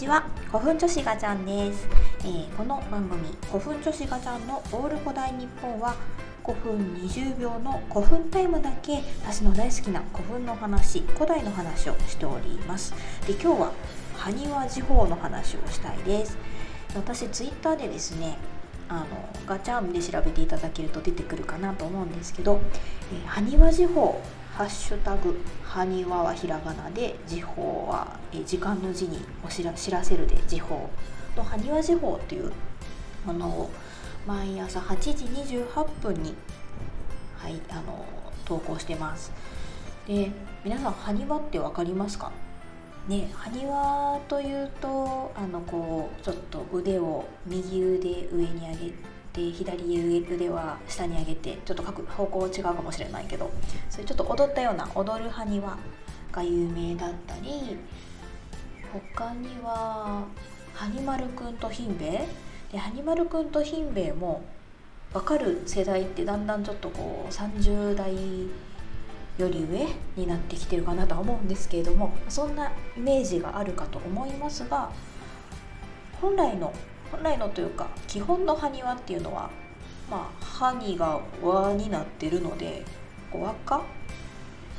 ちは。古墳女子ガチャンです、えー、この番組古墳女子ガチャンのオール古代日本は5分20秒の古墳タイムだけ私の大好きな古墳の話古代の話をしております。で今日は埴輪時報の話をしたいです。私ツイッターでですねあのガチャンで調べていただけると出てくるかなと思うんですけど、えー、埴輪時報ハッシュタグはにわはひらがなで時報はえ時間の字にお知ら知らせるで時報。のはにわ時報というものを毎朝8時28分にはいあの投稿してます。で皆さんはにわって分かりますか？ね埴輪というとあのこうちょっと腕を右腕上に上げで左腕は下に上げてちょっと書く方向違うかもしれないけどそういうちょっと踊ったような踊る埴輪が有名だったり他にはハニマルくんとヒンベイ？でハニマルくんとヒンベイも分かる世代ってだんだんちょっとこう30代より上になってきてるかなとは思うんですけれどもそんなイメージがあるかと思いますが本来の本来のというか基本の埴輪っていうのはまあ埴が輪になってるので輪っか？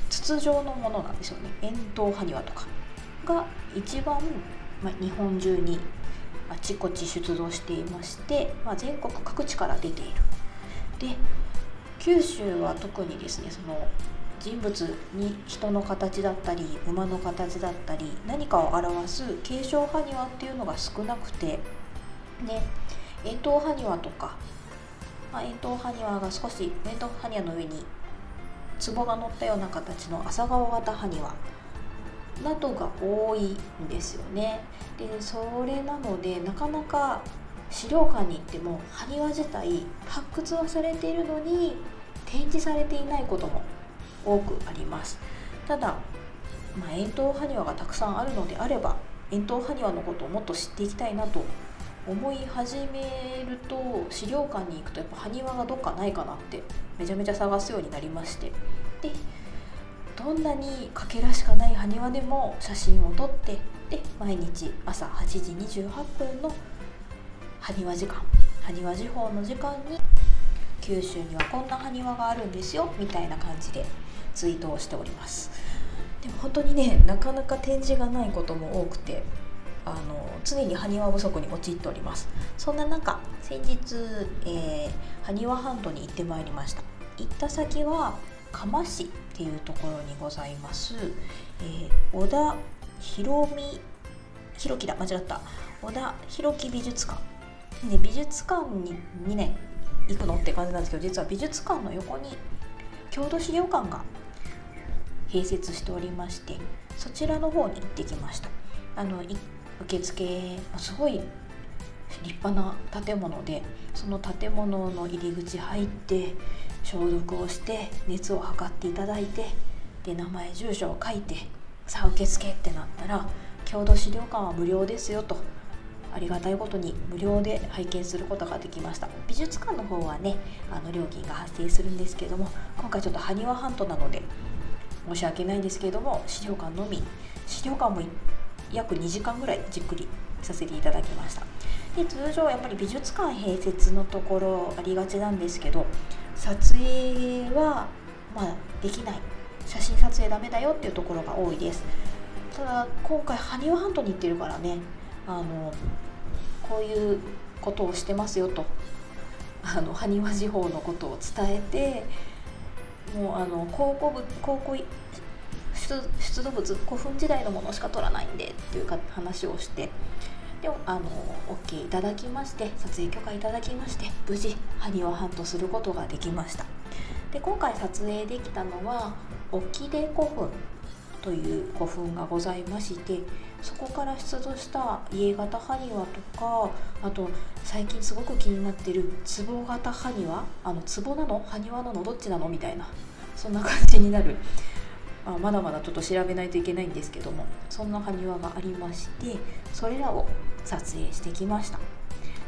筒状のものなんですよね。円筒埴輪とかが一番、まあ、日本中にあちこち出土していまして、まあ、全国各地から出ている。で九州は特にですねその人物に人の形だったり馬の形だったり何かを表す継承埴輪っていうのが少なくてで円筒埴輪とか、まあ、円筒埴輪が少し円筒埴輪の上に壺が乗ったような形の朝顔型埴輪などが多いんですよね。でそれなのでなかなか資料館に行っても埴輪自体発掘はされているのに展示されていないことも多くあります。ただ、まあ、円筒埴輪がたくさんあるのであれば円筒埴輪のことをもっと知っていきたいなと思い始めると資料館に行くとやっぱ埴輪がどっかないかなってめちゃめちゃ探すようになりまして。でどんなにかけらしかない埴輪でも写真を撮ってで毎日朝8時28分の埴輪時間埴輪時報の時間に九州にはこんな埴輪があるんですよみたいな感じでツイートをしております。でも本当にねなかなか展示がないことも多くてあの常に埴輪不足に陥っております。そんな中先日、えー、埴輪ハントに行ってまいりました。行った先は釜市っていうところにございます、えー、小田博美弘樹だ。間違った。小田弘樹美術館。で美術館に2年行くのって感じなんですけど実は美術館の横に郷土資料館が併設しておりましてそちらの方に行ってきました。あの受付すごい立派な建物でその建物の入り口入って消毒をして熱を測っていただいてで名前住所を書いてさあ受付ってなったら郷土資料館は無料ですよとありがたいことに無料で拝見することができました。美術館の方はねあの料金が発生するんですけども今回ちょっと埴輪半島なので申し訳ないんですけども資料館のみ。資料館も約2時間ぐらいじっくりさせていただきました。で通常やっぱり美術館併設のところありがちなんですけど撮影はまあできない。写真撮影ダメだよっていうところが多いです。ただ今回埴輪半島に行ってるからねあのこういうことをしてますよとあの埴輪時報のことを伝えてもうあの考古部考古出土物古墳時代のものしか取らないんでっていうか話をしてであの OK いただきまして撮影許可いただきまして無事埴輪ハントすることができました。で今回撮影できたのは沖出古墳という古墳がございましてそこから出土した家型埴輪とかあと最近すごく気になってる壺型埴輪？あの壺なの？埴輪なのどっちなの？みたいなそんな感じになるあまだまだちょっと調べないといけないんですけどもそんな埴輪がありましてそれらを撮影してきました。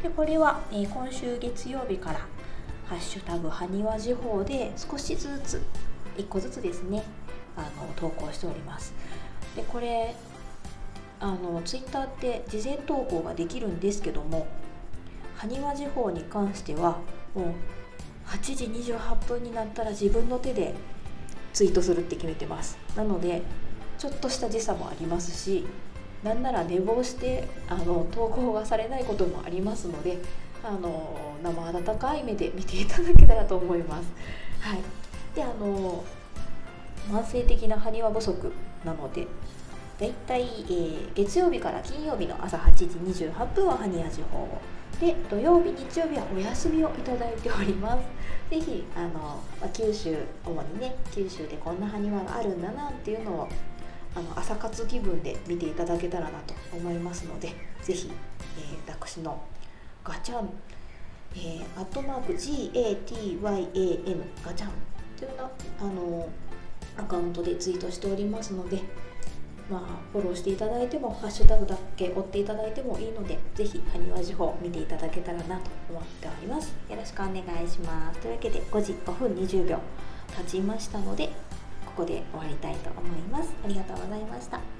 でこれは、えー、今週月曜日から「ハッシュタグ埴輪時報」で少しずつ1個ずつですねあの投稿しております。でこれあのツイッターって事前投稿ができるんですけども埴輪時報に関してはもう8時28分になったら自分の手でツイートするって決めてますなのでちょっとした時差もありますしなんなら寝坊してあの投稿がされないこともありますのであの生温かい目で見ていただけたらと思います。はい、であの慢性的な埴輪不足なのでだいたい、えー、月曜日から金曜日の朝8時28分は埴輪時報を。で土曜日日曜日はお休みをいただいております。ぜひあの、九州主にね九州でこんな埴輪があるんだなっていうのをあの朝活気分で見ていただけたらなと思いますのでぜひ、えー、私のガチャン、えー、アットマーク GATYAN ガチャンというのあのアカウントでツイートしておりますのでまあ、フォローしていただいてもハッシュタグだけ追っていただいてもいいのでぜひ埴輪時報見ていただけたらなと思っております。よろしくお願いします。というわけで5時5分20秒経ちましたのでここで終わりたいと思います。ありがとうございました。